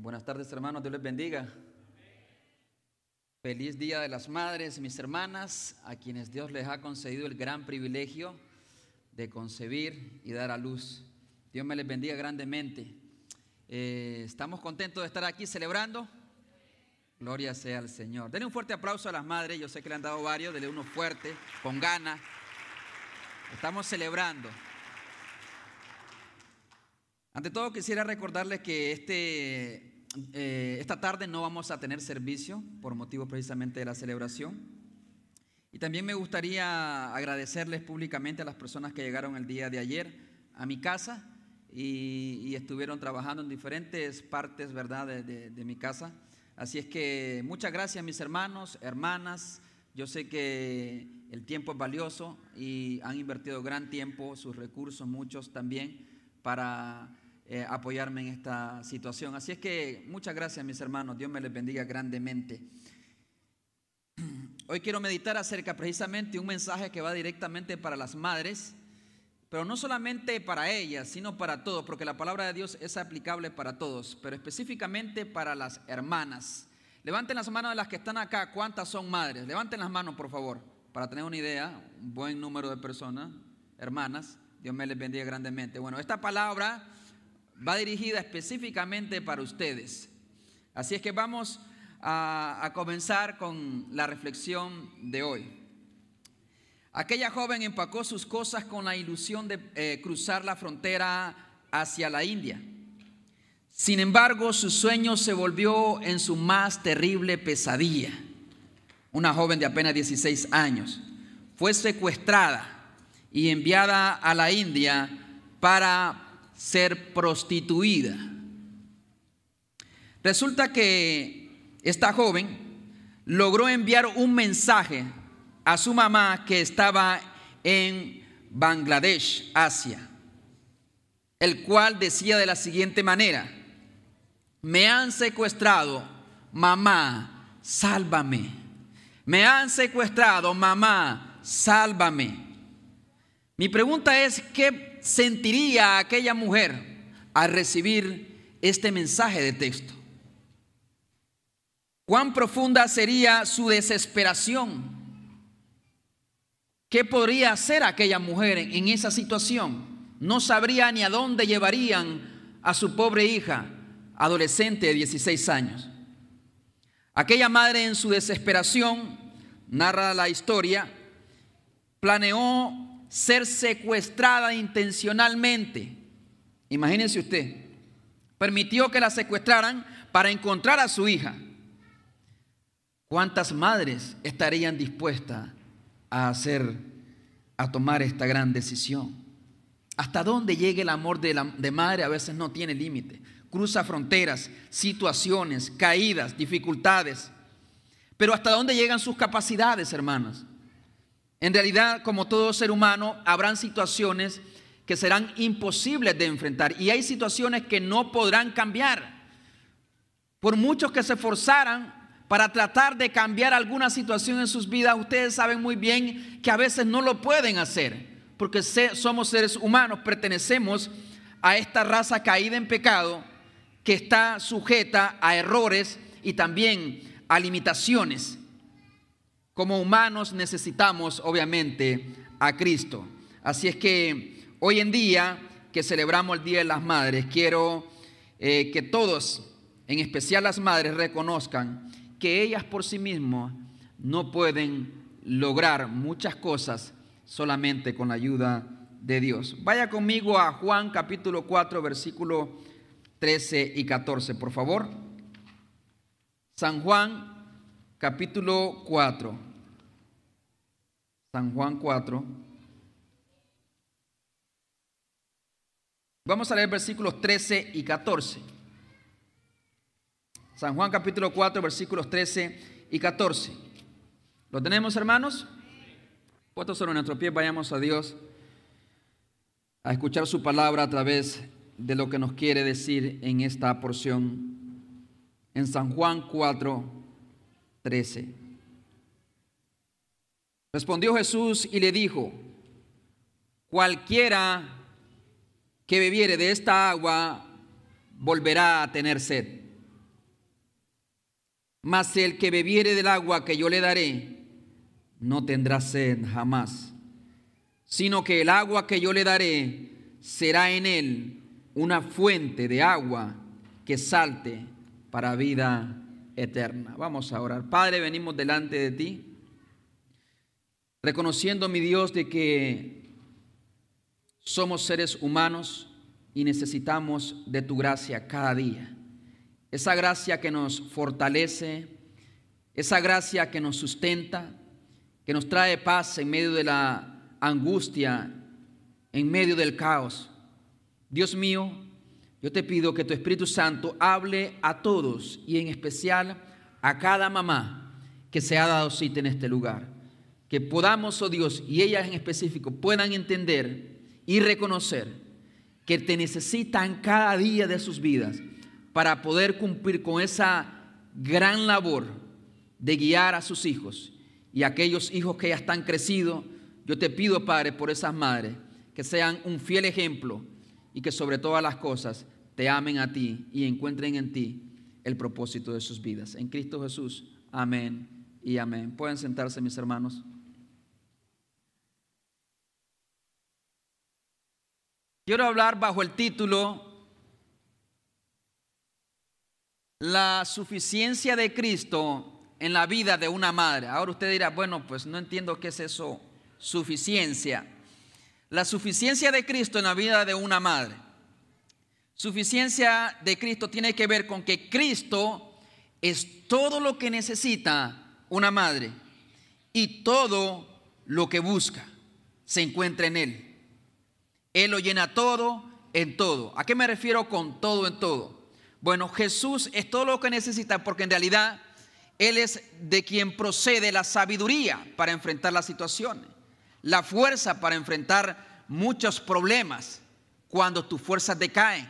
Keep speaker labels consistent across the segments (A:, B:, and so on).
A: Buenas tardes hermanos, Dios les bendiga. Feliz Día de las Madres, mis hermanas, a quienes Dios les ha concedido el gran privilegio de concebir y dar a luz. Dios me les bendiga grandemente. Eh, estamos contentos de estar aquí celebrando. Gloria sea al Señor. Denle un fuerte aplauso a las madres. Yo sé que le han dado varios. Denle uno fuerte, con ganas. Estamos celebrando. Ante todo quisiera recordarles que este, eh, esta tarde no vamos a tener servicio por motivo precisamente de la celebración. Y también me gustaría agradecerles públicamente a las personas que llegaron el día de ayer a mi casa y, estuvieron trabajando en diferentes partes, ¿verdad?, de, de mi casa. Así es que muchas gracias mis hermanos, hermanas. Yo sé que el tiempo es valioso y han invertido gran tiempo, sus recursos, muchos también, para eh, apoyarme en esta situación. Así es que muchas gracias mis hermanos, Dios me les bendiga grandemente. Hoy quiero meditar acerca precisamente un mensaje que va directamente para las madres, pero no solamente para ellas, sino para todos, porque la palabra de Dios es aplicable para todos, pero específicamente para las hermanas. Levanten las manos de las que están acá, ¿cuántas son madres? Levanten las manos, por favor, para tener una idea, un buen número de personas, hermanas. Dios me les bendiga grandemente. Bueno, esta palabra va dirigida específicamente para ustedes. Así es que vamos a, comenzar con la reflexión de hoy. Aquella joven empacó sus cosas con la ilusión de eh, cruzar la frontera hacia la India. Sin embargo, su sueño se volvió en su más terrible pesadilla. Una joven de apenas 16 años fue secuestrada y enviada a la India para ser prostituida. Resulta que esta joven logró enviar un mensaje a su mamá que estaba en Bangladesh, Asia, el cual decía de la siguiente manera, me han secuestrado, mamá, sálvame. Me han secuestrado, mamá, sálvame. Mi pregunta es, ¿qué sentiría aquella mujer al recibir este mensaje de texto? ¿Cuán profunda sería su desesperación? ¿Qué podría hacer aquella mujer en esa situación? No sabría ni a dónde llevarían a su pobre hija, adolescente de 16 años. Aquella madre en su desesperación, narra la historia, planeó ser secuestrada intencionalmente. Imagínense usted, permitió que la secuestraran para encontrar a su hija. ¿Cuántas madres estarían dispuestas a hacer, a tomar esta gran decisión? Hasta dónde llegue el amor de, la, de madre a veces no tiene límite. Cruza fronteras, situaciones, caídas, dificultades. Pero hasta dónde llegan sus capacidades, hermanos. En realidad, como todo ser humano, habrán situaciones que serán imposibles de enfrentar y hay situaciones que no podrán cambiar. Por muchos que se esforzaran para tratar de cambiar alguna situación en sus vidas, ustedes saben muy bien que a veces no lo pueden hacer, porque somos seres humanos, pertenecemos a esta raza caída en pecado que está sujeta a errores y también a limitaciones. Como humanos necesitamos obviamente a Cristo. Así es que hoy en día que celebramos el Día de las Madres, quiero eh, que todos, en especial las madres, reconozcan que ellas por sí mismas no pueden lograr muchas cosas solamente con la ayuda de Dios. Vaya conmigo a Juan capítulo 4, versículo 13 y 14, por favor. San Juan capítulo 4. San Juan 4. Vamos a leer versículos 13 y 14. San Juan capítulo 4, versículos 13 y 14. ¿Lo tenemos, hermanos? Puestos sobre nuestros pies, vayamos a Dios a escuchar su palabra a través de lo que nos quiere decir en esta porción. En San Juan 4, 13. Respondió Jesús y le dijo, cualquiera que bebiere de esta agua volverá a tener sed. Mas el que bebiere del agua que yo le daré, no tendrá sed jamás, sino que el agua que yo le daré será en él una fuente de agua que salte para vida eterna. Vamos a orar. Padre, venimos delante de ti, reconociendo, mi Dios, de que somos seres humanos y necesitamos de tu gracia cada día. Esa gracia que nos fortalece, esa gracia que nos sustenta, que nos trae paz en medio de la angustia, en medio del caos. Dios mío, yo te pido que tu Espíritu Santo hable a todos y en especial a cada mamá que se ha dado cita en este lugar. Que podamos, oh Dios, y ellas en específico, puedan entender y reconocer que te necesitan cada día de sus vidas para poder cumplir con esa gran labor de guiar a sus hijos y aquellos hijos que ya están crecidos, yo te pido, Padre, por esas madres, que sean un fiel ejemplo y que sobre todas las cosas te amen a ti y encuentren en ti el propósito de sus vidas. En Cristo Jesús, amén y amén. Pueden sentarse, mis hermanos. Quiero hablar bajo el título La suficiencia de Cristo en la vida de una madre. Ahora usted dirá, bueno, pues no entiendo qué es eso, suficiencia. La suficiencia de Cristo en la vida de una madre. Suficiencia de Cristo tiene que ver con que Cristo es todo lo que necesita una madre y todo lo que busca se encuentra en Él. Él lo llena todo en todo. ¿A qué me refiero con todo en todo? Bueno, Jesús es todo lo que necesita porque en realidad él es de quien procede la sabiduría para enfrentar las situaciones, la fuerza para enfrentar muchos problemas cuando tus fuerzas decaen.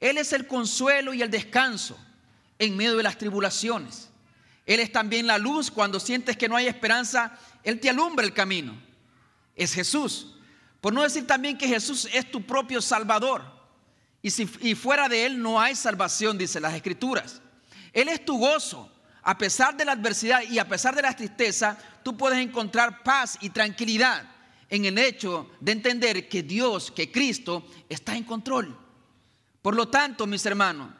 A: Él es el consuelo y el descanso en medio de las tribulaciones. Él es también la luz cuando sientes que no hay esperanza, Él te alumbra el camino. Es Jesús. Por no decir también que Jesús es tu propio Salvador. Y, si, y fuera de Él no hay salvación, dice las Escrituras. Él es tu gozo a pesar de la adversidad y a pesar de la tristeza, tú puedes encontrar paz y tranquilidad en el hecho de entender que Dios, que Cristo está en control. Por lo tanto, mis hermanos,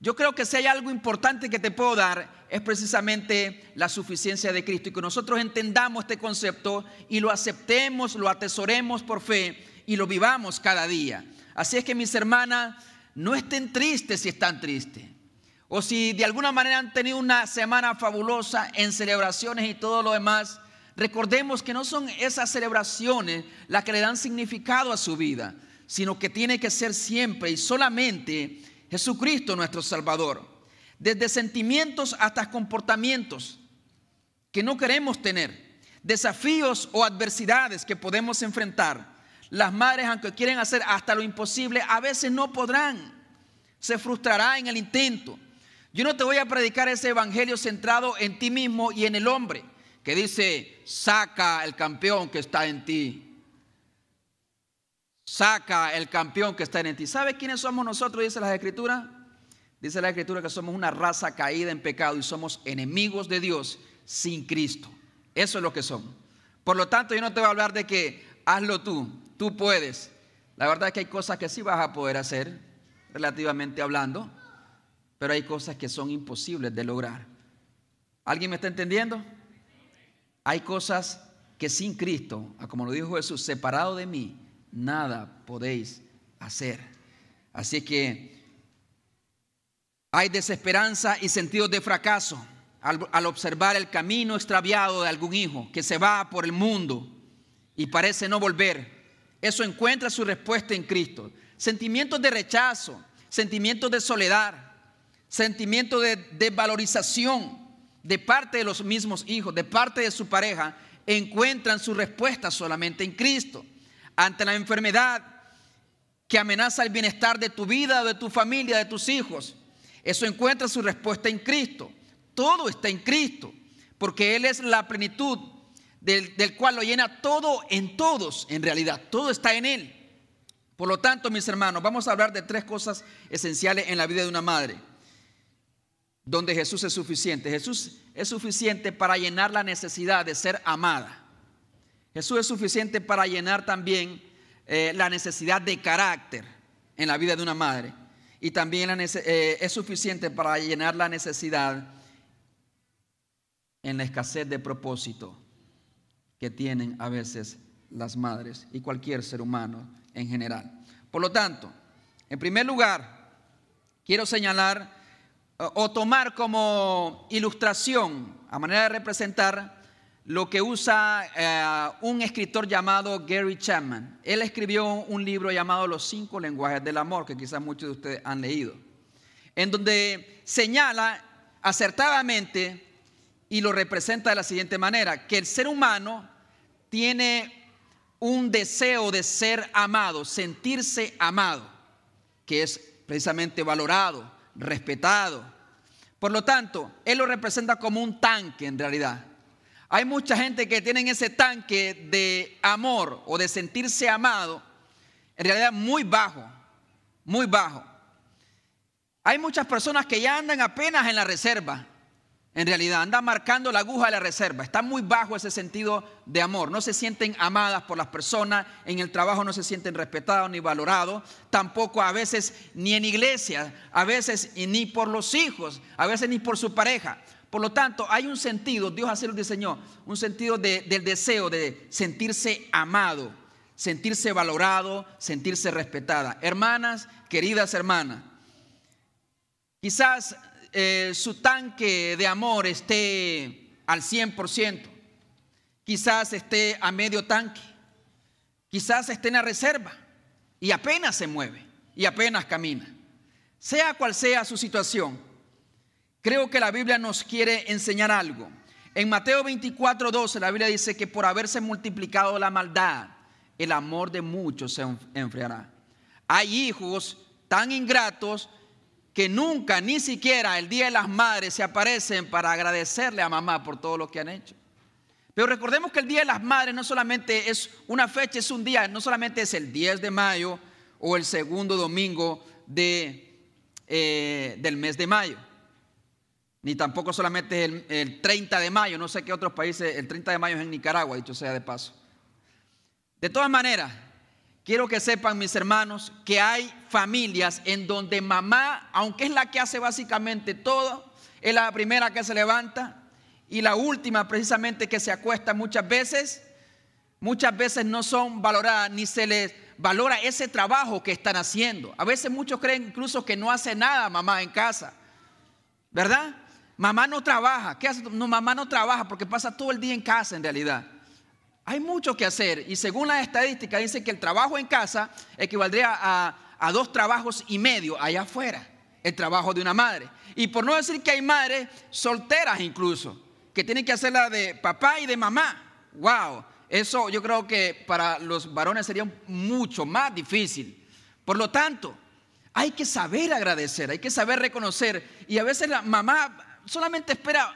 A: yo creo que si hay algo importante que te puedo dar es precisamente la suficiencia de Cristo y que nosotros entendamos este concepto y lo aceptemos, lo atesoremos por fe y lo vivamos cada día. Así es que mis hermanas, no estén tristes si están tristes o si de alguna manera han tenido una semana fabulosa en celebraciones y todo lo demás, recordemos que no son esas celebraciones las que le dan significado a su vida, sino que tiene que ser siempre y solamente Jesucristo nuestro Salvador. Desde sentimientos hasta comportamientos que no queremos tener, desafíos o adversidades que podemos enfrentar. Las madres, aunque quieren hacer hasta lo imposible, a veces no podrán. Se frustrará en el intento yo no te voy a predicar ese evangelio centrado en ti mismo y en el hombre, que dice, saca el campeón que está en ti. Saca el campeón que está en ti. ¿Sabe quiénes somos nosotros? Dice la escritura. Dice la escritura que somos una raza caída en pecado y somos enemigos de Dios sin Cristo. Eso es lo que somos. Por lo tanto, yo no te voy a hablar de que hazlo tú, tú puedes. La verdad es que hay cosas que sí vas a poder hacer, relativamente hablando pero hay cosas que son imposibles de lograr. ¿Alguien me está entendiendo? Hay cosas que sin Cristo, como lo dijo Jesús, separado de mí, nada podéis hacer. Así que hay desesperanza y sentidos de fracaso al, al, observar el camino extraviado de algún hijo que se va por el mundo y parece no volver. Eso encuentra su respuesta en Cristo. Sentimientos de rechazo, sentimientos de soledad, sentimiento de desvalorización de parte de los mismos hijos, de parte de su pareja, encuentran su respuesta solamente en Cristo. Ante la enfermedad que amenaza el bienestar de tu vida, de tu familia, de tus hijos, eso encuentra su respuesta en Cristo. Todo está en Cristo, porque Él es la plenitud del, del cual lo llena todo en todos, en realidad, todo está en Él. Por lo tanto, mis hermanos, vamos a hablar de tres cosas esenciales en la vida de una madre. donde Jesús es suficiente. Jesús es suficiente para llenar la necesidad de ser amada. Jesús es suficiente para llenar también eh, la necesidad de carácter en la vida de una madre. Y también eh, es suficiente para llenar la necesidad en la escasez de propósito que tienen a veces las madres y cualquier ser humano en general. Por lo tanto, en primer lugar, quiero señalar o tomar como ilustración, a manera de representar, lo que usa eh, un escritor llamado Gary Chapman. Él escribió un libro llamado Los cinco lenguajes del amor, que quizás muchos de ustedes han leído, en donde señala acertadamente y lo representa de la siguiente manera, que el ser humano tiene un deseo de ser amado, sentirse amado, que es precisamente valorado, respetado. Por lo tanto, él lo representa como un tanque en realidad. Hay mucha gente que tiene ese tanque de amor o de sentirse amado, en realidad muy bajo, muy bajo. Hay muchas personas que ya andan apenas en la reserva, en realidad, andan marcando la aguja de la reserva. Está muy bajo ese sentido de amor. No se sienten amadas por las personas, en el trabajo no se sienten respetados ni valorados, tampoco a veces ni en iglesia, a veces ni por los hijos, a veces ni por su pareja. Por lo tanto, hay un sentido, Dios así lo diseñó, un sentido del deseo de sentirse amado, sentirse valorado, sentirse respetada. Hermanas, queridas hermanas, quizás eh, su tanque de amor esté al 100%, quizás esté a medio tanque, quizás esté en la reserva y apenas se mueve y apenas camina. Sea cual sea su situación, Creo que la Biblia nos quiere enseñar algo. En Mateo 24, 12, la Biblia dice que por haberse multiplicado la maldad, el amor de muchos se enfriará. Hay hijos tan ingratos que nunca, ni siquiera el Día de las Madres se aparecen para agradecerle a mamá por todo lo que han hecho. Pero recordemos que el Día de las Madres no solamente es una fecha, es un día, no solamente es el 10 de mayo o el segundo domingo de, eh, del mes de mayo ni tampoco solamente el, el 30 de mayo, no sé qué otros países, el 30 de mayo es en Nicaragua, dicho sea de paso. De todas maneras, quiero que sepan mis hermanos que hay familias en donde mamá, aunque es la que hace básicamente todo, es la primera que se levanta y la última precisamente que se acuesta muchas veces, muchas veces no son valoradas ni se les valora ese trabajo que están haciendo. A veces muchos creen incluso que no hace nada mamá en casa, ¿verdad? Mamá no trabaja. ¿Qué hace? No, mamá no trabaja porque pasa todo el día en casa en realidad. Hay mucho que hacer y según las estadísticas dice que el trabajo en casa equivaldría a, dos trabajos y medio allá afuera, el trabajo de una madre. Y por no decir que hay madres solteras incluso, que tienen que hacer la de papá y de mamá. Wow, eso yo creo que para los varones sería mucho más difícil. Por lo tanto, hay que saber agradecer, hay que saber reconocer. Y a veces la mamá solamente espera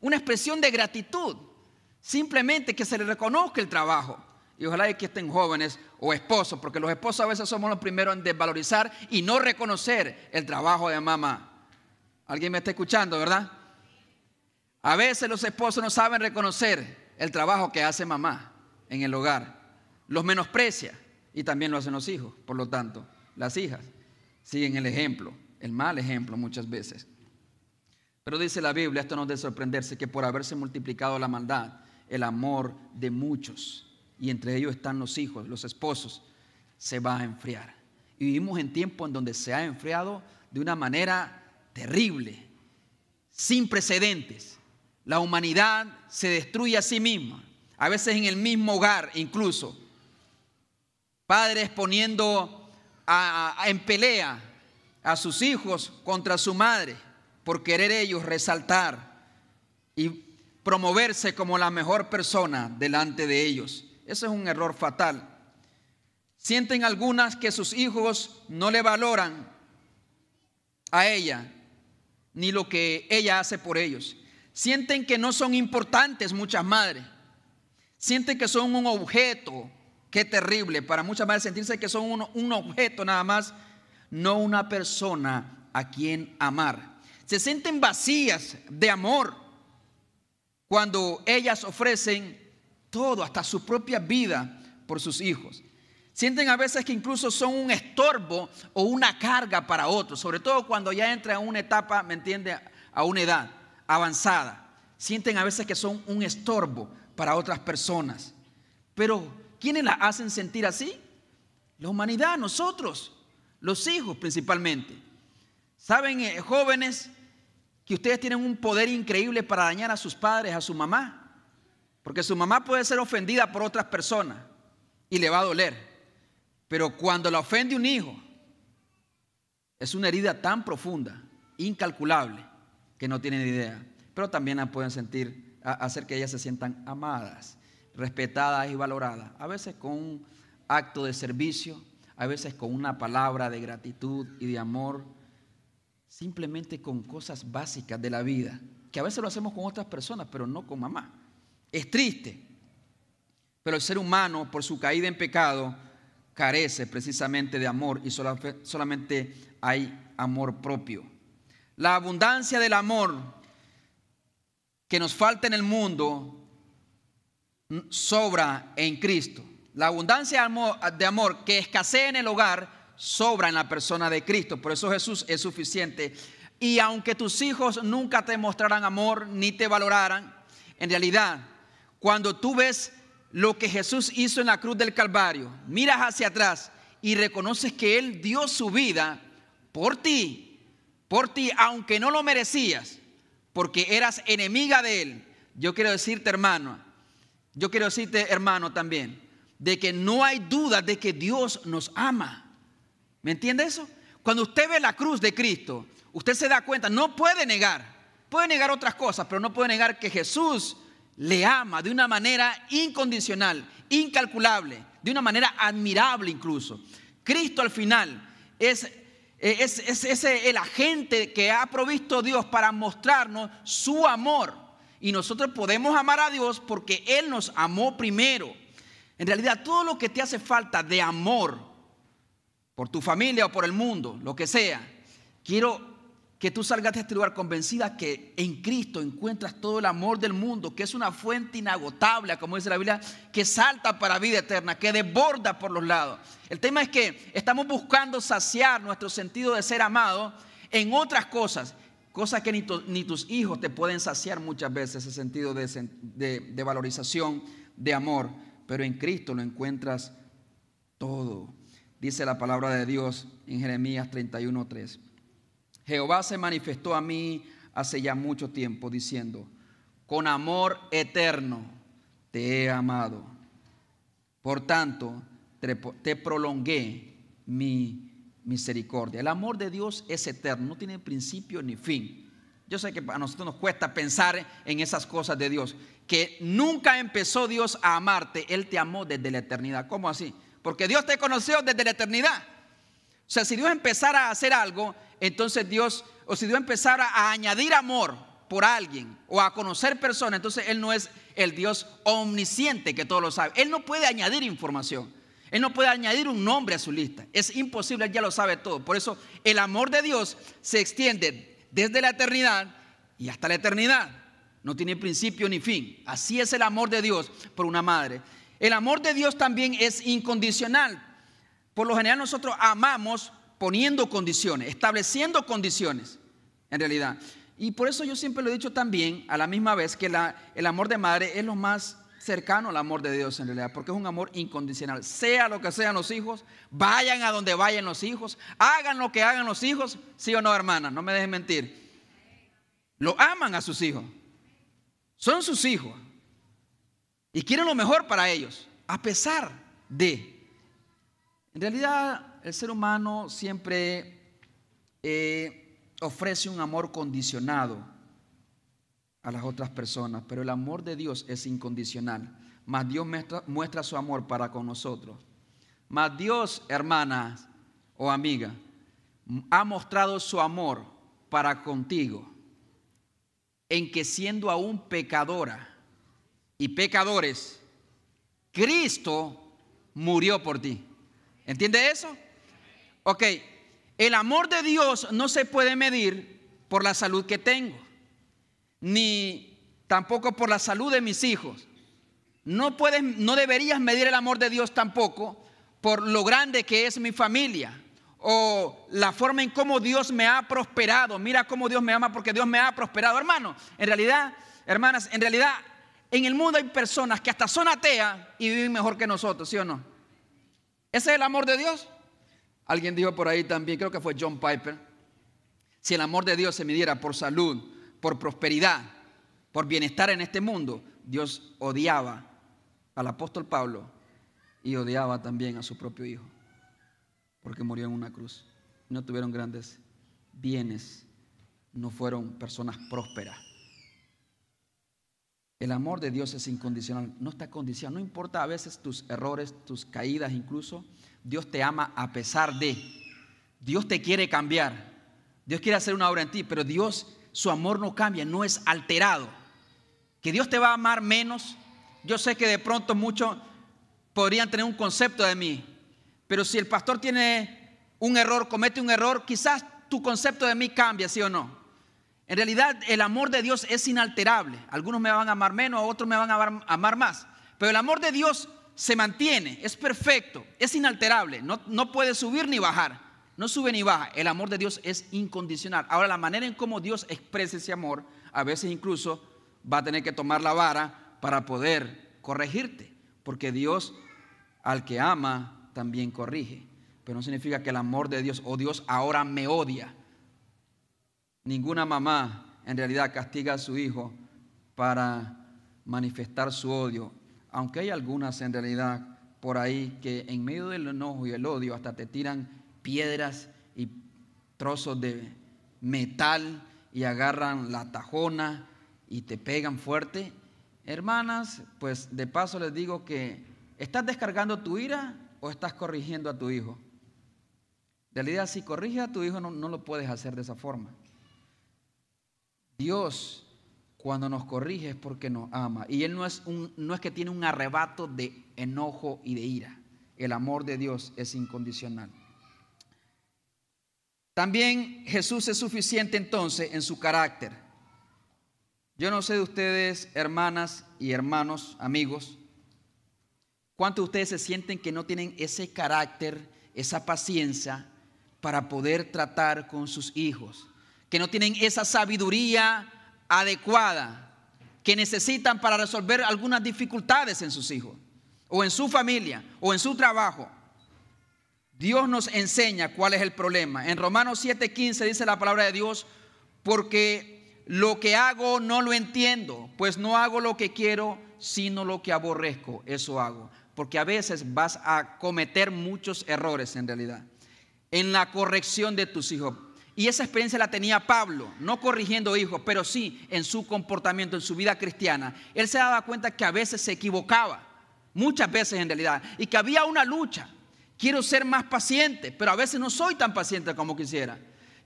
A: una expresión de gratitud, simplemente que se le reconozca el trabajo. Y ojalá que estén jóvenes o esposos, porque los esposos a veces somos los primeros en desvalorizar y no reconocer el trabajo de mamá. ¿Alguien me está escuchando, verdad? A veces los esposos no saben reconocer el trabajo que hace mamá en el hogar. Los menosprecia y también lo hacen los hijos. Por lo tanto, las hijas siguen el ejemplo, el mal ejemplo muchas veces. Pero dice la Biblia, esto no de sorprenderse, que por haberse multiplicado la maldad, el amor de muchos, y entre ellos están los hijos, los esposos, se va a enfriar. Y vivimos en tiempo en donde se ha enfriado de una manera terrible, sin precedentes. La humanidad se destruye a sí misma, a veces en el mismo hogar incluso. Padres poniendo en pelea a sus hijos contra su madre por querer ellos resaltar y promoverse como la mejor persona delante de ellos. Eso es un error fatal. Sienten algunas que sus hijos no le valoran a ella ni lo que ella hace por ellos. Sienten que no son importantes muchas madres. Sienten que son un objeto. Qué terrible para muchas madres sentirse que son un objeto nada más, no una persona a quien amar Se sienten vacías de amor cuando ellas ofrecen todo, hasta su propia vida por sus hijos. Sienten a veces que incluso son un estorbo o una carga para otros, sobre todo cuando ya entra en una etapa, ¿me entiende?, a una edad avanzada. Sienten a veces que son un estorbo para otras personas. Pero, ¿quiénes las hacen sentir así? La humanidad, nosotros, los hijos principalmente. ¿Saben, eh, jóvenes, que ustedes tienen un poder increíble para dañar a sus padres, a su mamá? Porque su mamá puede ser ofendida por otras personas y le va a doler. Pero cuando la ofende un hijo, es una herida tan profunda, incalculable, que no tienen idea. Pero también la pueden sentir, hacer que ellas se sientan amadas, respetadas y valoradas. A veces con un acto de servicio, a veces con una palabra de gratitud y de amor, simplemente con cosas básicas de la vida, que a veces lo hacemos con otras personas, pero no con mamá. Es triste, pero el ser humano, por su caída en pecado, carece precisamente de amor y solamente hay amor propio. La abundancia del amor que nos falta en el mundo sobra en Cristo. La abundancia de amor que escasea en el hogar sobra en la persona de Cristo. Por eso Jesús es suficiente. Y aunque tus hijos nunca te mostrarán amor ni te valoraran, en realidad, cuando tú ves lo que Jesús hizo en la cruz del Calvario, miras hacia atrás y reconoces que Él dio su vida por ti, por ti, aunque no lo merecías, porque eras enemiga de Él. Yo quiero decirte, hermano, yo quiero decirte, hermano, también, de que no hay duda de que Dios nos ama. ¿Me entiende eso? Cuando usted ve la cruz de Cristo, usted se da cuenta, no puede negar, puede negar otras cosas, pero no puede negar que Jesús le ama de una manera incondicional, incalculable, de una manera admirable incluso. Cristo al final es, es, es, el agente que ha provisto Dios para mostrarnos su amor. Y nosotros podemos amar a Dios porque Él nos amó primero. En realidad, todo lo que te hace falta de amor por tu familia o por el mundo, lo que sea, quiero que tú salgas de este lugar convencida que en Cristo encuentras todo el amor del mundo, que es una fuente inagotable, como dice la Biblia, que salta para vida eterna, que desborda por los lados. El tema es que estamos buscando saciar nuestro sentido de ser amado en otras cosas, cosas que ni, tus hijos te pueden saciar muchas veces, ese sentido de, de valorización, de amor, pero en Cristo lo encuentras todo. Dice la palabra de Dios en Jeremías 31.3. Jehová se manifestó a mí hace ya mucho tiempo diciendo, con amor eterno te he amado. Por tanto, te prolongué mi misericordia. El amor de Dios es eterno, no tiene principio ni fin. Yo sé que a nosotros nos cuesta pensar en esas cosas de Dios, que nunca empezó Dios a amarte, Él te amó desde la eternidad. ¿Cómo así? Porque Dios te conoció desde la eternidad. O sea, si Dios empezara a hacer algo, entonces Dios, o si Dios empezara a añadir amor por alguien o a conocer personas, entonces Él no es el Dios omnisciente que todo lo sabe. Él no puede añadir información. Él no puede añadir un nombre a su lista. Es imposible, Él ya lo sabe todo. Por eso el amor de Dios se extiende desde la eternidad y hasta la eternidad. No tiene principio ni fin. Así es el amor de Dios por una madre. El amor de Dios también es incondicional. Por lo general nosotros amamos poniendo condiciones, estableciendo condiciones, en realidad. Y por eso yo siempre lo he dicho también, a la misma vez, que el amor de madre es lo más cercano al amor de Dios en realidad, porque es un amor incondicional. Sea lo que sean los hijos, vayan a donde vayan los hijos, hagan lo que hagan los hijos, sí o no, hermana, no me dejen mentir. Lo aman a sus hijos, son sus hijos y quieren lo mejor para ellos, a pesar de. En realidad, el ser humano siempre eh, ofrece un amor condicionado a las otras personas, pero el amor de Dios es incondicional. Mas Dios muestra, su amor para con nosotros. Mas Dios, hermana o amiga, ha mostrado su amor para contigo en que siendo aún pecadora y pecadores, Cristo murió por ti. ¿Entiende eso? Ok, el amor de Dios no se puede medir por la salud que tengo, ni tampoco por la salud de mis hijos. No puedes, no deberías medir el amor de Dios tampoco por lo grande que es mi familia o la forma en cómo Dios me ha prosperado. Mira cómo Dios me ama porque Dios me ha prosperado. Hermano, en realidad, hermanas, en realidad en el mundo hay personas que hasta son ateas y viven mejor que nosotros, ¿sí o no? ¿Ese es el amor de Dios? Alguien dijo por ahí también, creo que fue John Piper, si el amor de Dios se midiera por salud, por prosperidad, por bienestar en este mundo, Dios odiaba al apóstol Pablo y odiaba también a su propio hijo porque murió en una cruz. No tuvieron grandes bienes, no fueron personas prósperas. El amor de Dios es incondicional, no está condicionado, no importa a veces tus errores, tus caídas incluso, Dios te ama a pesar de, Dios te quiere cambiar, Dios quiere hacer una obra en ti, pero Dios, su amor no cambia, no es alterado. Que Dios te va a amar menos, yo sé que de pronto muchos podrían tener un concepto de mí, pero si el pastor tiene un error, comete un error, quizás tu concepto de mí cambia, ¿sí o no? En realidad el amor de Dios es inalterable. Algunos me van a amar menos, otros me van a amar más. Pero el amor de Dios se mantiene, es perfecto, es inalterable, no, no puede subir ni bajar, no sube ni baja. El amor de Dios es incondicional. Ahora la manera en cómo Dios expresa ese amor, a veces incluso va a tener que tomar la vara para poder corregirte, porque Dios al que ama también corrige. Pero no significa que el amor de Dios o Dios ahora me odia. Ninguna mamá en realidad castiga a su hijo para manifestar su odio. Aunque hay algunas en realidad por ahí que en medio del enojo y el odio hasta te tiran piedras y trozos de metal y agarran la tajona y te pegan fuerte. Hermanas, pues de paso les digo que estás descargando tu ira o estás corrigiendo a tu hijo? De realidad, si corriges a tu hijo, no, no lo puedes hacer de esa forma. Dios, cuando nos corrige, es porque nos ama. Y Él no es, un, no es que tiene un arrebato de enojo y de ira. El amor de Dios es incondicional. También Jesús es suficiente entonces en su carácter. Yo no sé de ustedes, hermanas y hermanos, amigos, ¿Cuántos de ustedes se sienten que no tienen ese carácter, esa paciencia para poder tratar con sus hijos? Que no tienen esa sabiduría adecuada que necesitan para resolver algunas dificultades en sus hijos, o en su familia, o en su trabajo. Dios nos enseña cuál es el problema. En Romanos 7:15 dice la palabra de Dios, porque lo que hago no lo entiendo, pues no hago lo que quiero, sino lo que aborrezco, eso hago porque a veces vas a cometer muchos errores en realidad en la corrección de tus hijos. Y esa experiencia la tenía Pablo, no corrigiendo hijos, pero sí en su comportamiento, en su vida cristiana. Él se daba cuenta que a veces se equivocaba, muchas veces en realidad, y que había una lucha. Quiero ser más paciente, pero a veces no soy tan paciente como quisiera.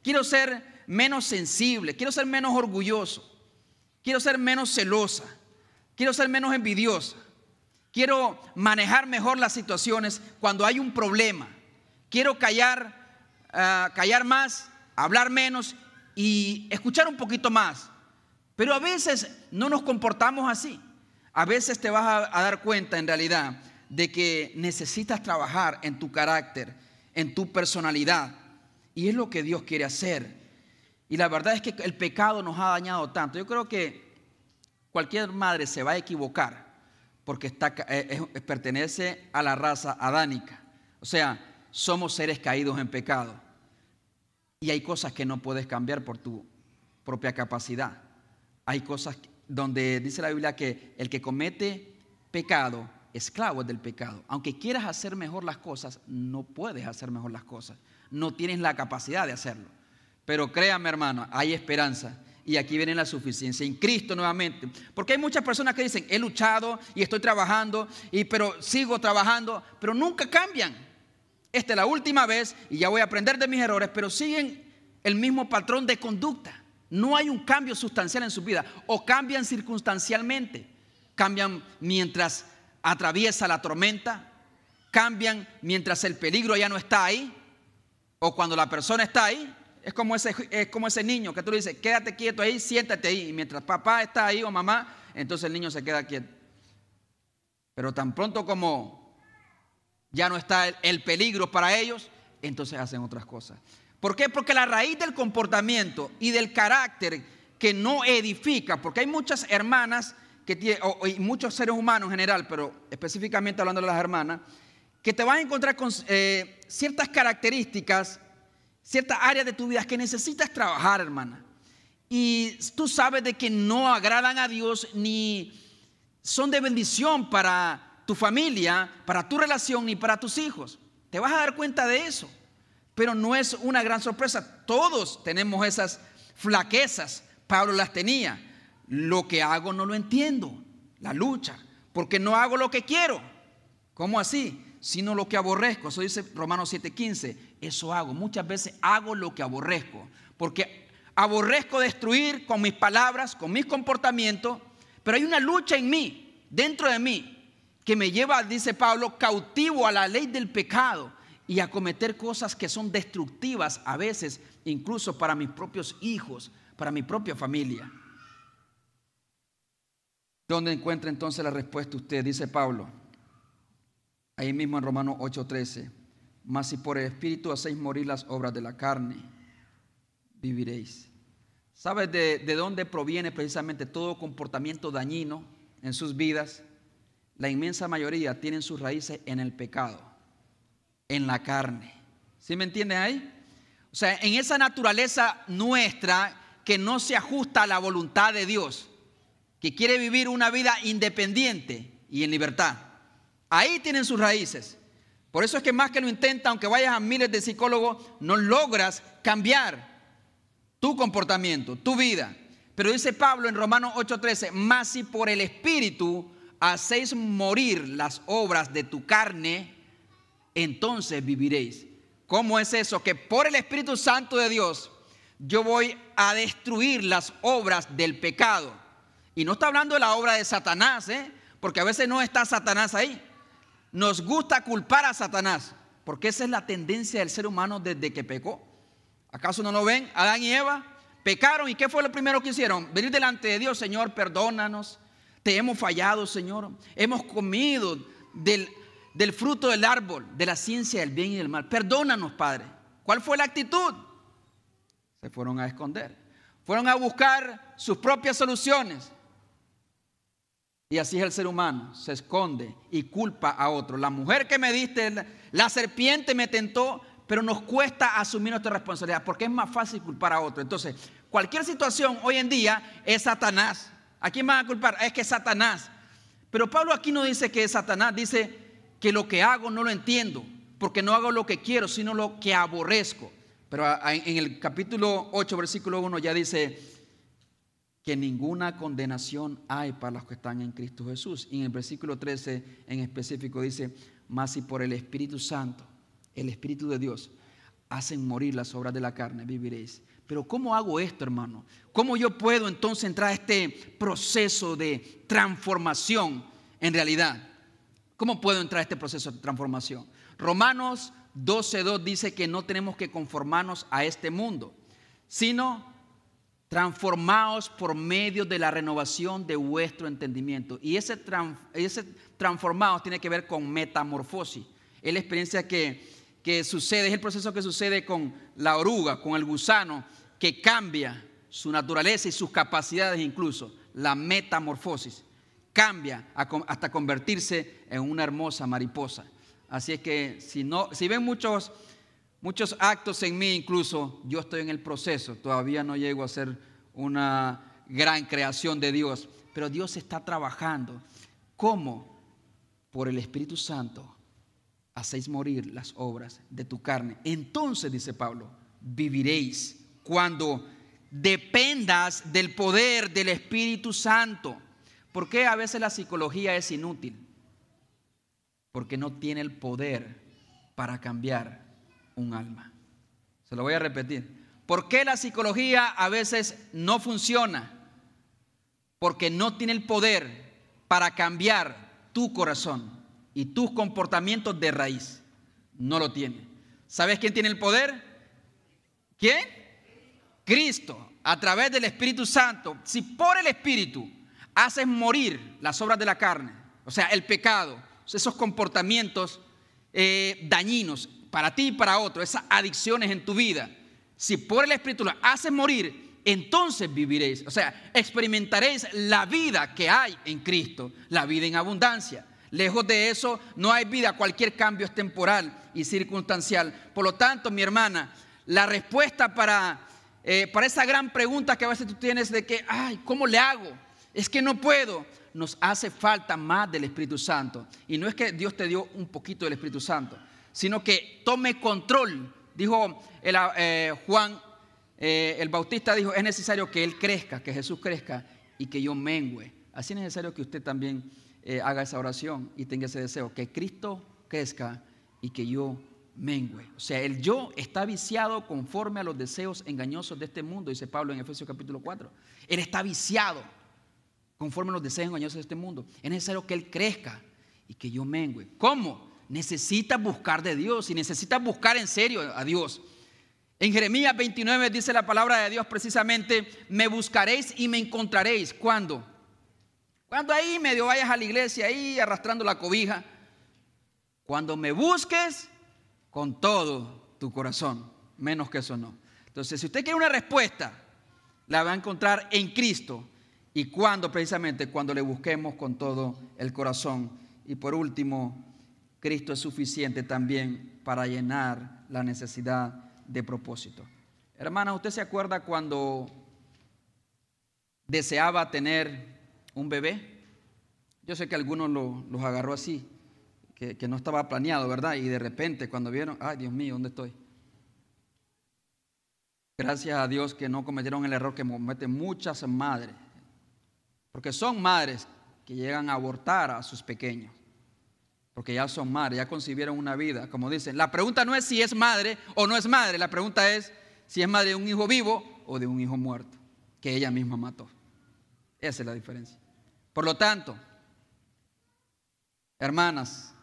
A: Quiero ser menos sensible, quiero ser menos orgulloso, quiero ser menos celosa, quiero ser menos envidiosa. Quiero manejar mejor las situaciones cuando hay un problema. Quiero callar, ah, callar más, hablar menos y escuchar un poquito más. Pero a veces no nos comportamos así. A veces te vas a, dar cuenta en realidad de que necesitas trabajar en tu carácter, en tu personalidad. Y es lo que Dios quiere hacer. Y la verdad es que el pecado nos ha dañado tanto. Yo creo que cualquier madre se va a equivocar porque eh, pertenece a la raza adánica. O sea, somos seres caídos en pecado. Y hay cosas que no puedes cambiar por tu propia capacidad. Hay cosas donde dice la Biblia que el que comete pecado, esclavo es del pecado. Aunque quieras hacer mejor las cosas, no puedes hacer mejor las cosas. No tienes la capacidad de hacerlo. Pero créame hermano, hay esperanza y aquí viene la suficiencia en Cristo nuevamente. Porque hay muchas personas que dicen, he luchado y estoy trabajando, y, pero sigo trabajando, pero nunca cambian. Esta es la última vez y ya voy a aprender de mis errores, pero siguen el mismo patrón de conducta. No hay un cambio sustancial en su vida o cambian circunstancialmente. Cambian mientras atraviesa la tormenta, cambian mientras el peligro ya no está ahí o cuando la persona está ahí, Es como ese, es como ese niño que tú le dices, quédate quieto ahí, siéntate ahí. Y mientras papá está ahí o mamá, entonces el niño se queda quieto. Pero tan pronto como ya no está el peligro para ellos, entonces hacen otras cosas. ¿Por qué? Porque la raíz del comportamiento y del carácter que no edifica, porque hay muchas hermanas que y muchos seres humanos en general, pero específicamente hablando de las hermanas, que te van a encontrar con eh, ciertas características, ciertas áreas de tu vida que necesitas trabajar, hermana. Y tú sabes de que no agradan a Dios ni son de bendición para tu familia, para tu relación ni para tus hijos. Te vas a dar cuenta de eso. Pero no es una gran sorpresa. Todos tenemos esas flaquezas. Pablo las tenía. Lo que hago no lo entiendo. La lucha. Porque no hago lo que quiero. ¿Cómo así? Sino lo que aborrezco. Eso dice Romanos 7:15. Eso hago. Muchas veces hago lo que aborrezco. Porque aborrezco destruir con mis palabras, con mis comportamientos. Pero hay una lucha en mí, dentro de mí, que me lleva, dice Pablo, cautivo a la ley del pecado y a cometer cosas que son destructivas a veces, incluso para mis propios hijos, para mi propia familia. ¿Dónde encuentra entonces la respuesta usted? Dice Pablo, ahí mismo en Romanos 8:13, mas si por el Espíritu hacéis morir las obras de la carne, viviréis. ¿Sabes de, de dónde proviene precisamente todo comportamiento dañino en sus vidas? La inmensa mayoría tienen sus raíces en el pecado en la carne. ¿Sí me entienden ahí? O sea, en esa naturaleza nuestra que no se ajusta a la voluntad de Dios, que quiere vivir una vida independiente y en libertad. Ahí tienen sus raíces. Por eso es que más que lo intenta, aunque vayas a miles de psicólogos, no logras cambiar tu comportamiento, tu vida. Pero dice Pablo en Romanos 8:13, más si por el Espíritu hacéis morir las obras de tu carne, entonces viviréis. ¿Cómo es eso? Que por el Espíritu Santo de Dios yo voy a destruir las obras del pecado. Y no está hablando de la obra de Satanás, ¿eh? porque a veces no está Satanás ahí. Nos gusta culpar a Satanás, porque esa es la tendencia del ser humano desde que pecó. ¿Acaso no lo ven? Adán y Eva pecaron y ¿qué fue lo primero que hicieron? Venir delante de Dios, Señor, perdónanos. Te hemos fallado, Señor. Hemos comido del fruto del árbol, de la ciencia del bien y del mal. Perdónanos, Padre. ¿Cuál fue la actitud? Se fueron a esconder. Fueron a buscar sus propias soluciones. Y así es el ser humano, se esconde y culpa a otro. La mujer que me diste, la serpiente me tentó, pero nos cuesta asumir nuestra responsabilidad porque es más fácil culpar a otro. Entonces, cualquier situación hoy en día es Satanás. ¿A quién van a culpar? Es que es Satanás. Pero Pablo aquí no dice que es Satanás, dice que lo que hago no lo entiendo, porque no hago lo que quiero, sino lo que aborrezco. Pero en el capítulo 8, versículo 1 ya dice que ninguna condenación hay para los que están en Cristo Jesús. Y en el versículo 13 en específico dice, más si por el Espíritu Santo, el Espíritu de Dios, hacen morir las obras de la carne, viviréis. Pero ¿cómo hago esto, hermano? ¿Cómo yo puedo entonces entrar a este proceso de transformación en realidad? ¿Cómo puedo entrar a este proceso de transformación? Romanos 12.2 dice que no tenemos que conformarnos a este mundo, sino transformados por medio de la renovación de vuestro entendimiento. Y ese, ese transformados tiene que ver con metamorfosis. Es la experiencia que, que sucede, es el proceso que sucede con la oruga, con el gusano, que cambia su naturaleza y sus capacidades incluso, la metamorfosis cambia hasta convertirse en una hermosa mariposa. Así es que si, no, si ven muchos, muchos actos en mí, incluso yo estoy en el proceso, todavía no llego a ser una gran creación de Dios, pero Dios está trabajando. ¿Cómo? Por el Espíritu Santo hacéis morir las obras de tu carne. Entonces, dice Pablo, viviréis cuando dependas del poder del Espíritu Santo. ¿Por qué a veces la psicología es inútil? Porque no tiene el poder para cambiar un alma. Se lo voy a repetir. ¿Por qué la psicología a veces no funciona? Porque no tiene el poder para cambiar tu corazón y tus comportamientos de raíz. No lo tiene. ¿Sabes quién tiene el poder? ¿Quién? Cristo, a través del Espíritu Santo, si por el Espíritu haces morir las obras de la carne, o sea, el pecado, esos comportamientos eh, dañinos para ti y para otro, esas adicciones en tu vida, si por el Espíritu las haces morir, entonces viviréis, o sea, experimentaréis la vida que hay en Cristo, la vida en abundancia. Lejos de eso no hay vida, cualquier cambio es temporal y circunstancial. Por lo tanto, mi hermana, la respuesta para, eh, para esa gran pregunta que a veces tú tienes de que, ay, ¿cómo le hago? Es que no puedo. Nos hace falta más del Espíritu Santo. Y no es que Dios te dio un poquito del Espíritu Santo, sino que tome control. Dijo el, eh, Juan eh, el Bautista dijo, es necesario que Él crezca, que Jesús crezca y que yo mengüe. Así es necesario que usted también eh, haga esa oración y tenga ese deseo, que Cristo crezca y que yo mengüe. O sea, el yo está viciado conforme a los deseos engañosos de este mundo, dice Pablo en Efesios capítulo 4. Él está viciado conforme a los deseos engañosos de este mundo. Es necesario que Él crezca y que yo mengüe. ¿Cómo? Necesitas buscar de Dios y necesitas buscar en serio a Dios. En Jeremías 29 dice la palabra de Dios precisamente, me buscaréis y me encontraréis. ¿Cuándo? Cuando ahí medio vayas a la iglesia, ahí arrastrando la cobija. Cuando me busques con todo tu corazón, menos que eso no. Entonces, si usted quiere una respuesta, la va a encontrar en Cristo. ¿Y cuándo? Precisamente cuando le busquemos con todo el corazón. Y por último, Cristo es suficiente también para llenar la necesidad de propósito. Hermana, ¿usted se acuerda cuando deseaba tener un bebé? Yo sé que algunos lo, los agarró así, que, que, no estaba planeado, ¿verdad? Y de repente cuando vieron, ay Dios mío, ¿dónde estoy? Gracias a Dios que no cometieron el error que cometen muchas madres, porque son madres que llegan a abortar a sus pequeños porque ya son madres, ya concibieron una vida, como dicen. La pregunta no es si es madre o no es madre, la pregunta es si es madre de un hijo vivo o de un hijo muerto, que ella misma mató. Esa es la diferencia. Por lo tanto, hermanas,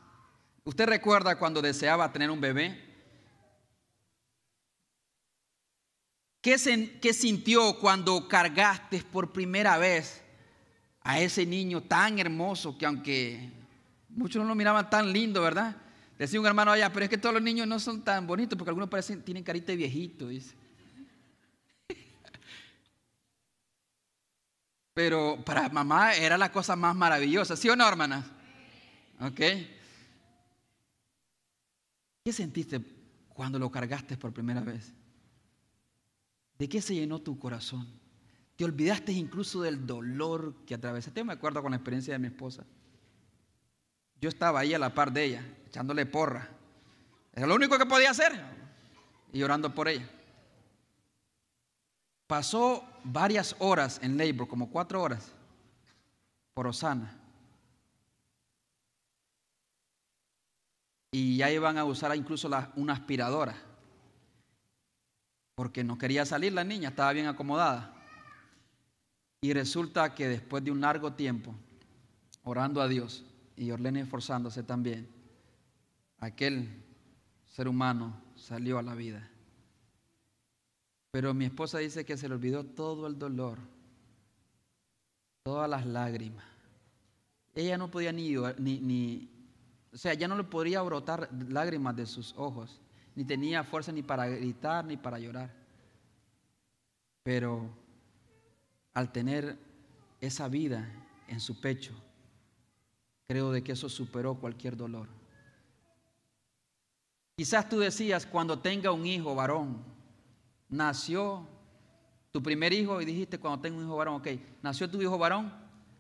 A: ¿usted recuerda cuando deseaba tener un bebé? ¿Qué, ¿Qué, sintió cuando cargaste por primera vez a ese niño tan hermoso que aunque Muchos no lo miraban tan lindo, ¿verdad? Decía un hermano allá, pero es que todos los niños no son tan bonitos porque algunos parecen, tienen carita de viejito, dice. Pero para mamá era la cosa más maravillosa, ¿sí o no, hermana? ¿Ok? ¿Qué sentiste cuando lo cargaste por primera vez? ¿De qué se llenó tu corazón? ¿Te olvidaste incluso del dolor que atravesaste? Yo me acuerdo con la experiencia de mi esposa. Yo estaba ahí a la par de ella, echándole porra. Era lo único que podía hacer y orando por ella. Pasó varias horas en labor, como cuatro horas, por Osana. Y ya iban a usar incluso una aspiradora, porque no quería salir la niña, estaba bien acomodada. Y resulta que después de un largo tiempo, orando a Dios, y Orlene esforzándose también, aquel ser humano salió a la vida. Pero mi esposa dice que se le olvidó todo el dolor, todas las lágrimas. Ella no podía ni, ni, ni o sea, ya no le podría brotar lágrimas de sus ojos, ni tenía fuerza ni para gritar ni para llorar. Pero al tener esa vida en su pecho, Creo de que eso superó cualquier dolor. Quizás tú decías, cuando tenga un hijo varón, nació tu primer hijo y dijiste, cuando tenga un hijo varón, ok, nació tu hijo varón,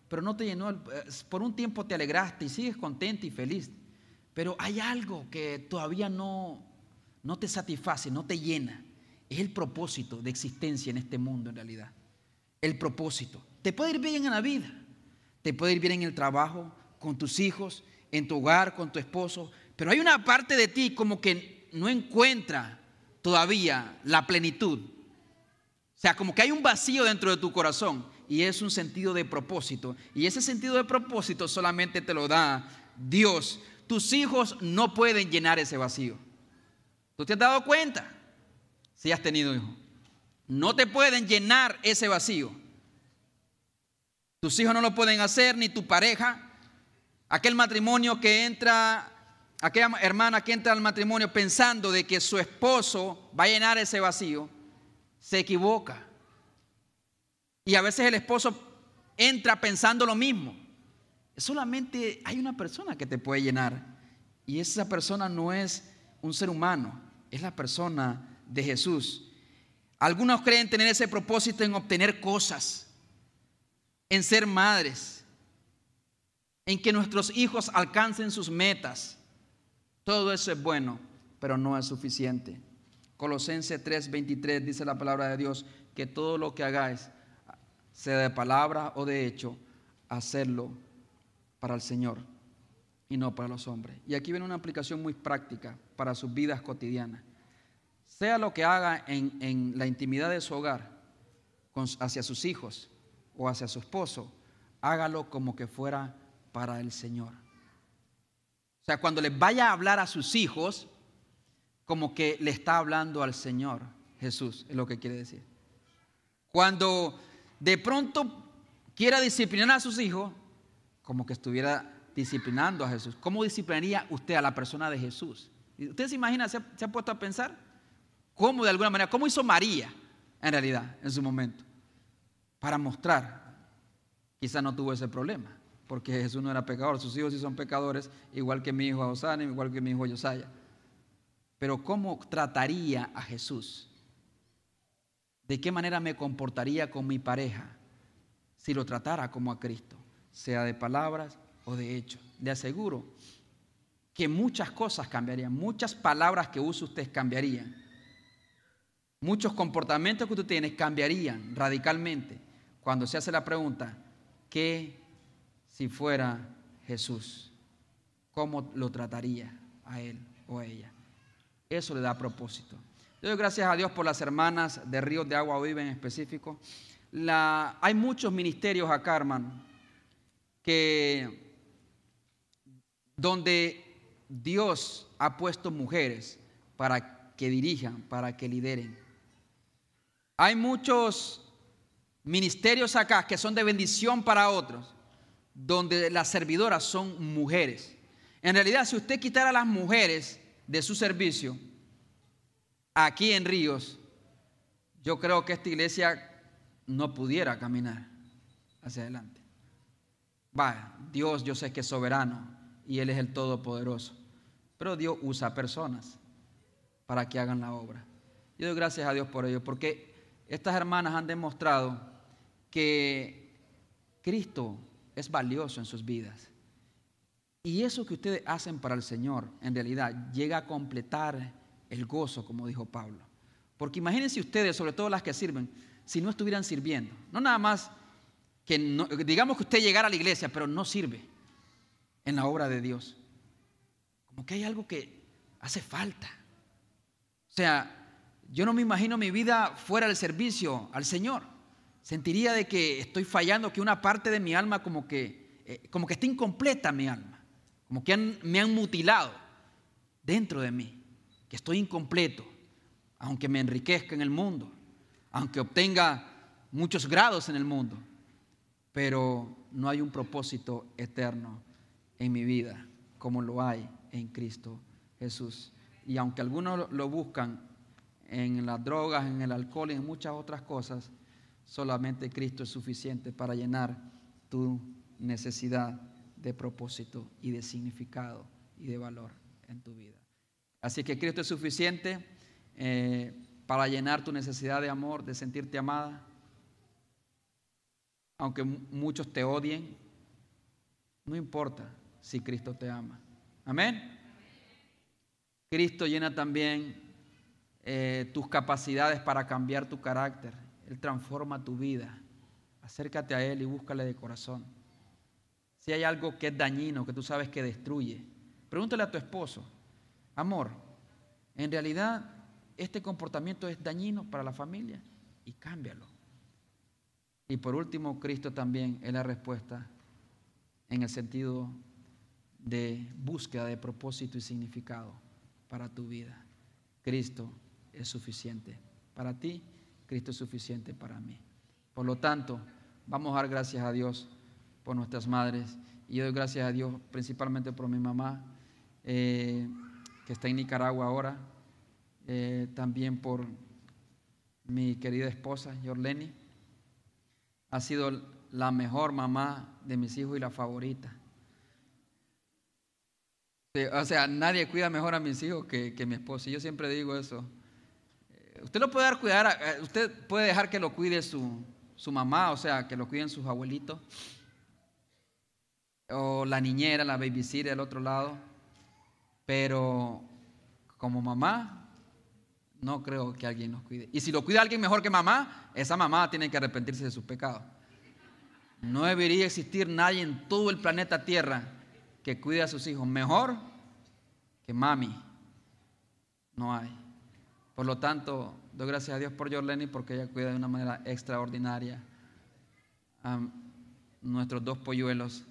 A: pero no te llenó, por un tiempo te alegraste y sigues contento y feliz, pero hay algo que todavía no, no te satisface, no te llena. Es el propósito de existencia en este mundo en realidad. El propósito. Te puede ir bien en la vida, te puede ir bien en el trabajo, con tus hijos, en tu hogar, con tu esposo, pero hay una parte de ti como que no encuentra todavía la plenitud. O sea, como que hay un vacío dentro de tu corazón y es un sentido de propósito. Y ese sentido de propósito solamente te lo da Dios. Tus hijos no pueden llenar ese vacío. ¿Tú te has dado cuenta? Si has tenido hijos. no te pueden llenar ese vacío. Tus hijos no lo pueden hacer, ni tu pareja. Aquel matrimonio que entra, aquella hermana que entra al matrimonio pensando de que su esposo va a llenar ese vacío, se equivoca. Y a veces el esposo entra pensando lo mismo. Solamente hay una persona que te puede llenar. Y esa persona no es un ser humano, es la persona de Jesús. Algunos creen tener ese propósito en obtener cosas, en ser madres, en que nuestros hijos alcancen sus metas. Todo eso es bueno, pero no es suficiente. Colosenses 3:23 dice la palabra de Dios que todo lo que hagáis, sea de palabra o de hecho, hacerlo para el Señor y no para los hombres. Y aquí viene una aplicación muy práctica para sus vidas cotidianas. Sea lo que haga en, la intimidad de su hogar, hacia sus hijos o hacia su esposo, hágalo como que fuera para el Señor. O sea, cuando le vaya a hablar a sus hijos, como que le está hablando al Señor Jesús, es lo que quiere decir. Cuando de pronto quiera disciplinar a sus hijos, como que estuviera disciplinando a Jesús. ¿Cómo disciplinaría usted a la persona de Jesús? ¿Usted se imagina, se ha, puesto a pensar? ¿Cómo de alguna manera, cómo hizo María en realidad en su momento? Para mostrar, quizá no tuvo ese problema, porque Jesús no era pecador, sus hijos sí son pecadores, igual que mi hijo Osana, igual que mi hijo Josiah. Pero ¿cómo trataría a Jesús? ¿De qué manera me comportaría con mi pareja si lo tratara como a Cristo? Sea de palabras o de hechos. Le aseguro que muchas cosas cambiarían, muchas palabras que usa usted cambiarían. Muchos comportamientos que usted tiene cambiarían radicalmente cuando se hace la pregunta, ¿qué si fuera Jesús? ¿Cómo lo trataría a él o a ella? Eso le da propósito. Yo doy gracias a Dios por las hermanas de Ríos de Agua Viva en específico. Hay muchos ministerios acá, hermano, que donde Dios ha puesto mujeres para que dirijan, para que lideren. Hay muchos ministerios acá que son de bendición para otros, donde las servidoras son mujeres. En realidad, si usted quitara a las mujeres de su servicio, aquí en Ríos, yo creo que esta iglesia no pudiera caminar hacia adelante. Va, Dios yo sé que es soberano y Él es el Todopoderoso, pero Dios usa personas para que hagan la obra. Yo doy gracias a Dios por ello, porque estas hermanas han demostrado que Cristo es valioso en sus vidas. Y eso que ustedes hacen para el Señor, en realidad, llega a completar el gozo, como dijo Pablo. Porque imagínense ustedes, sobre todo las que sirven, si no estuvieran sirviendo. No nada más que, digamos que usted llegara a la iglesia, pero no sirve en la obra de Dios. Como que hay algo que hace falta. O sea, yo no me imagino mi vida fuera del servicio al Señor. Sentiría de que estoy fallando, que una parte de mi alma como que, eh, como que está incompleta mi alma. Como que me han mutilado dentro de mí que estoy incompleto, aunque me enriquezca en el mundo, aunque obtenga muchos grados en el mundo, pero no hay un propósito eterno en mi vida como lo hay en Cristo Jesús. Y aunque algunos lo buscan en las drogas, en el alcohol y en muchas otras cosas, solamente Cristo es suficiente para llenar tu necesidad de propósito y de significado y de valor en tu vida. Así que Cristo es suficiente eh, para llenar tu necesidad de amor, de sentirte amada. Aunque muchos te odien, no importa si Cristo te ama. Amén. Cristo llena también eh, tus capacidades para cambiar tu carácter. Él transforma tu vida. Acércate a Él y búscale de corazón. Si hay algo que es dañino, que tú sabes que destruye, pregúntale a tu esposo, amor, en realidad este comportamiento es dañino para la familia y cámbialo. Y por último, Cristo también es la respuesta en el sentido de búsqueda de propósito y significado para tu vida. Cristo es suficiente para ti Cristo es suficiente para mí. Por lo tanto, vamos a dar gracias a Dios por nuestras madres. Y yo doy gracias a Dios principalmente por mi mamá, eh, que está en Nicaragua ahora. Eh, también por mi querida esposa, Yorleni. Ha sido la mejor mamá de mis hijos y la favorita. O sea, nadie cuida mejor a mis hijos que, que mi esposa. Yo siempre digo eso. Eh, usted lo puede dar cuidar, usted puede dejar que lo cuide su, su mamá, o sea, que lo cuiden sus abuelitos. O la niñera, la babysitter del otro lado. Pero como mamá, no creo que alguien nos cuide. Y si lo cuida alguien mejor que mamá, esa mamá tiene que arrepentirse de sus pecados. No debería existir nadie en todo el planeta Tierra que cuide a sus hijos mejor que mami. No hay. Por lo tanto, doy gracias a Dios por Jorleni porque ella cuida de una manera extraordinaria a nuestros dos polluelos,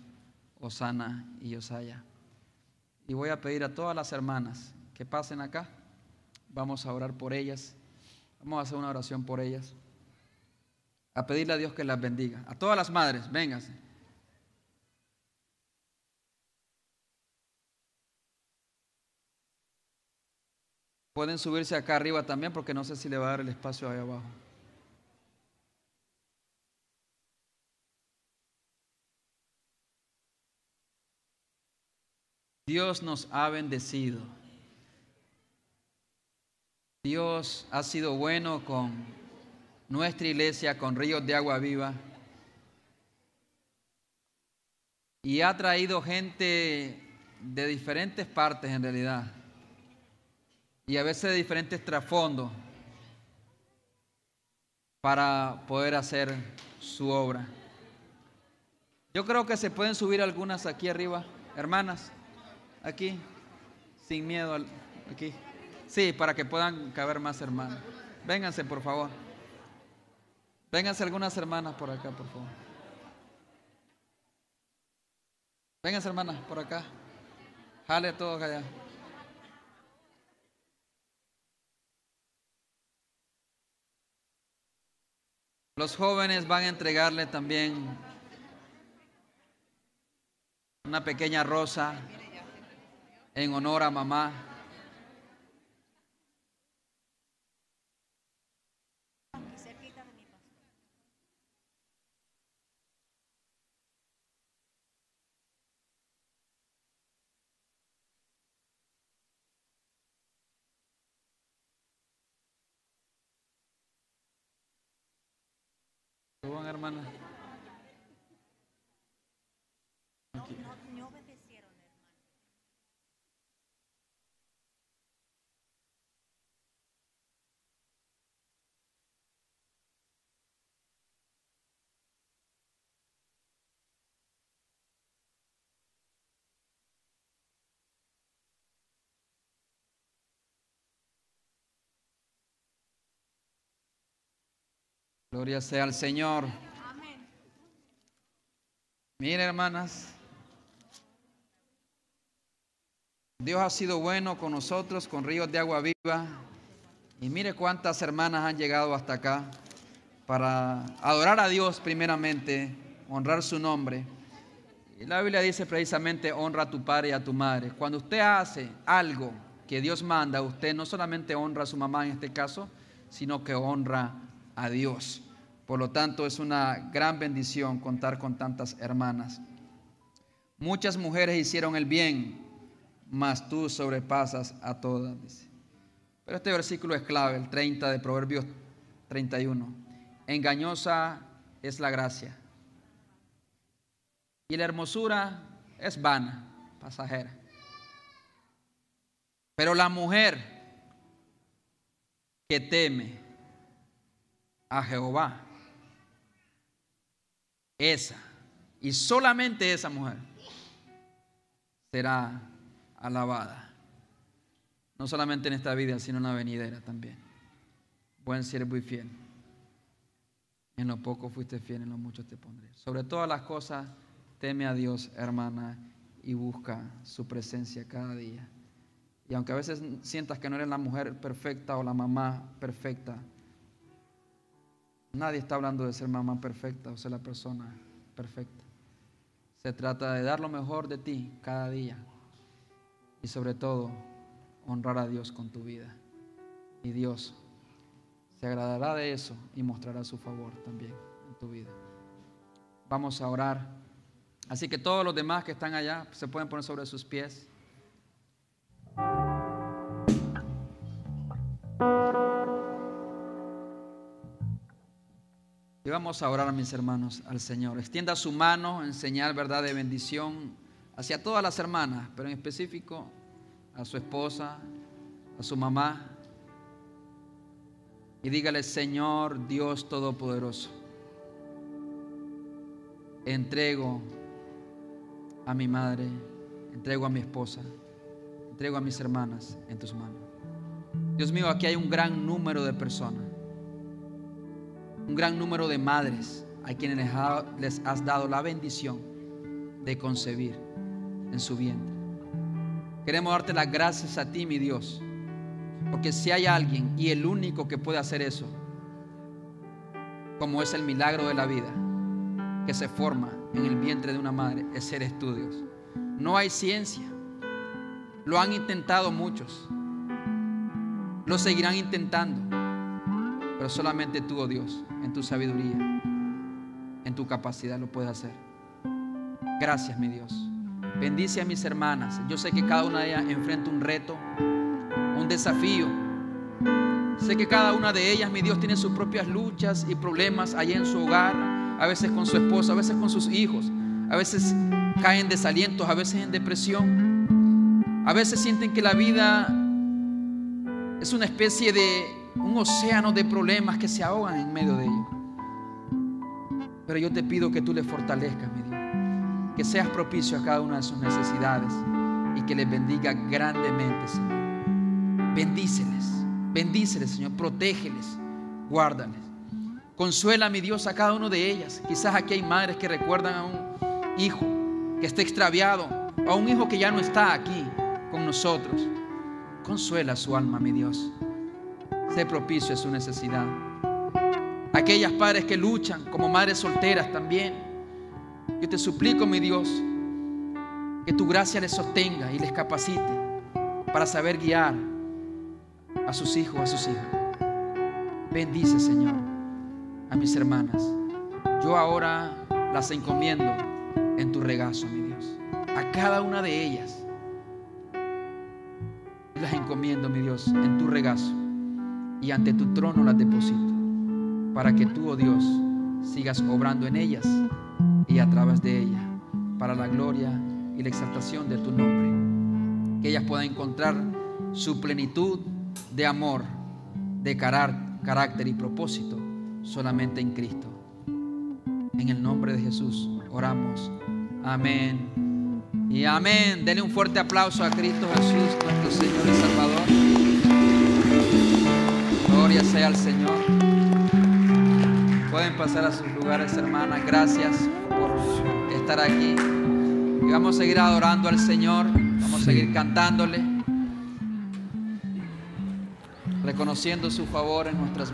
A: Osana y Osaya. Y voy a pedir a todas las hermanas que pasen acá. Vamos a orar por ellas. Vamos a hacer una oración por ellas. A pedirle a Dios que las bendiga. A todas las madres, vénganse. Pueden subirse acá arriba también porque no sé si le va a dar el espacio ahí abajo. Dios nos ha bendecido. Dios ha sido bueno con nuestra iglesia, con ríos de agua viva. Y ha traído gente de diferentes partes en realidad y a veces de diferentes trasfondos para poder hacer su obra. Yo creo que se pueden subir algunas aquí arriba, hermanas, aquí, sin miedo, aquí. Sí, para que puedan caber más hermanas. Vénganse, por favor. Vénganse algunas hermanas por acá, por favor. Vénganse, hermanas, por acá. Jale todos allá. Los jóvenes van a entregarle también una pequeña rosa en honor a mamá. Hermana? Gloria sea al Señor. Miren, hermanas, Dios ha sido bueno con nosotros, con ríos de agua viva. Y mire cuántas hermanas han llegado hasta acá para adorar a Dios primeramente, honrar su nombre. Y la Biblia dice precisamente, honra a tu padre y a tu madre. Cuando usted hace algo que Dios manda, usted no solamente honra a su mamá en este caso, sino que honra a Dios. Por lo tanto, es una gran bendición contar con tantas hermanas. Muchas mujeres hicieron el bien, mas tú sobrepasas a todas. Pero este versículo es clave, el 30 de Proverbios 31. Engañosa es la gracia. Y la hermosura es vana, pasajera. Pero la mujer que teme a Jehová esa, y solamente esa mujer, será alabada. No solamente en esta vida, sino en la venidera también. Buen siervo y fiel. En lo poco fuiste fiel, en lo mucho te pondré. Sobre todas las cosas, teme a Dios, hermana, y busca su presencia cada día. Y aunque a veces sientas que no eres la mujer perfecta o la mamá perfecta, Nadie está hablando de ser mamá perfecta o ser la persona perfecta. Se trata de dar lo mejor de ti cada día y sobre todo honrar a Dios con tu vida. Y Dios se agradará de eso y mostrará su favor también en tu vida. Vamos a orar. Así que todos los demás que están allá se pueden poner sobre sus pies. Y vamos a orar, mis hermanos, al Señor. Extienda su mano en señal, verdad, de bendición hacia todas las hermanas, pero en específico a su esposa, a su mamá. Y dígale, Señor Dios Todopoderoso, entrego a mi madre, entrego a mi esposa, entrego a mis hermanas en tus manos. Dios mío, aquí hay un gran número de personas un gran número de madres a quienes les has dado la bendición de concebir en su vientre. Queremos darte las gracias a ti, mi Dios, porque si hay alguien y el único que puede hacer eso, como es el milagro de la vida, que se forma en el vientre de una madre, es ser estudios. No hay ciencia. Lo han intentado muchos. Lo seguirán intentando. Pero solamente tú, oh Dios, en tu sabiduría, en tu capacidad lo puedes hacer. Gracias, mi Dios. Bendice a mis hermanas. Yo sé que cada una de ellas enfrenta un reto, un desafío. Sé que cada una de ellas, mi Dios, tiene sus propias luchas y problemas allá en su hogar, a veces con su esposa, a veces con sus hijos, a veces caen desalientos, a veces en depresión, a veces sienten que la vida es una especie de un océano de problemas que se ahogan en medio de ellos. Pero yo te pido que tú les fortalezcas, mi Dios. Que seas propicio a cada una de sus necesidades y que les bendiga grandemente, Señor. Bendíceles, bendíceles, Señor. Protégeles, guárdales. Consuela, mi Dios, a cada uno de ellas. Quizás aquí hay madres que recuerdan a un hijo que está extraviado, o a un hijo que ya no está aquí con nosotros. Consuela su alma, mi Dios. Sé propicio a su necesidad. Aquellas padres que luchan como madres solteras también. Yo te suplico, mi Dios, que tu gracia les sostenga y les capacite para saber guiar a sus hijos, a sus hijas. Bendice, Señor, a mis hermanas. Yo ahora las encomiendo en tu regazo, mi Dios. A cada una de ellas las encomiendo, mi Dios, en tu regazo y ante tu trono las deposito, para que tú, oh Dios, sigas obrando en ellas y a través de ellas, para la gloria y la exaltación de tu nombre. Que ellas puedan encontrar su plenitud de amor, de carácter y propósito solamente en Cristo. En el nombre de Jesús oramos. Amén. Y amén. Denle un fuerte aplauso a Cristo Jesús, nuestro Señor y Salvador. Gloria sea al Señor. Pueden pasar a sus lugares, hermanas. Gracias por estar aquí. Y vamos a seguir adorando al Señor. Vamos a seguir cantándole. Reconociendo su favor en nuestras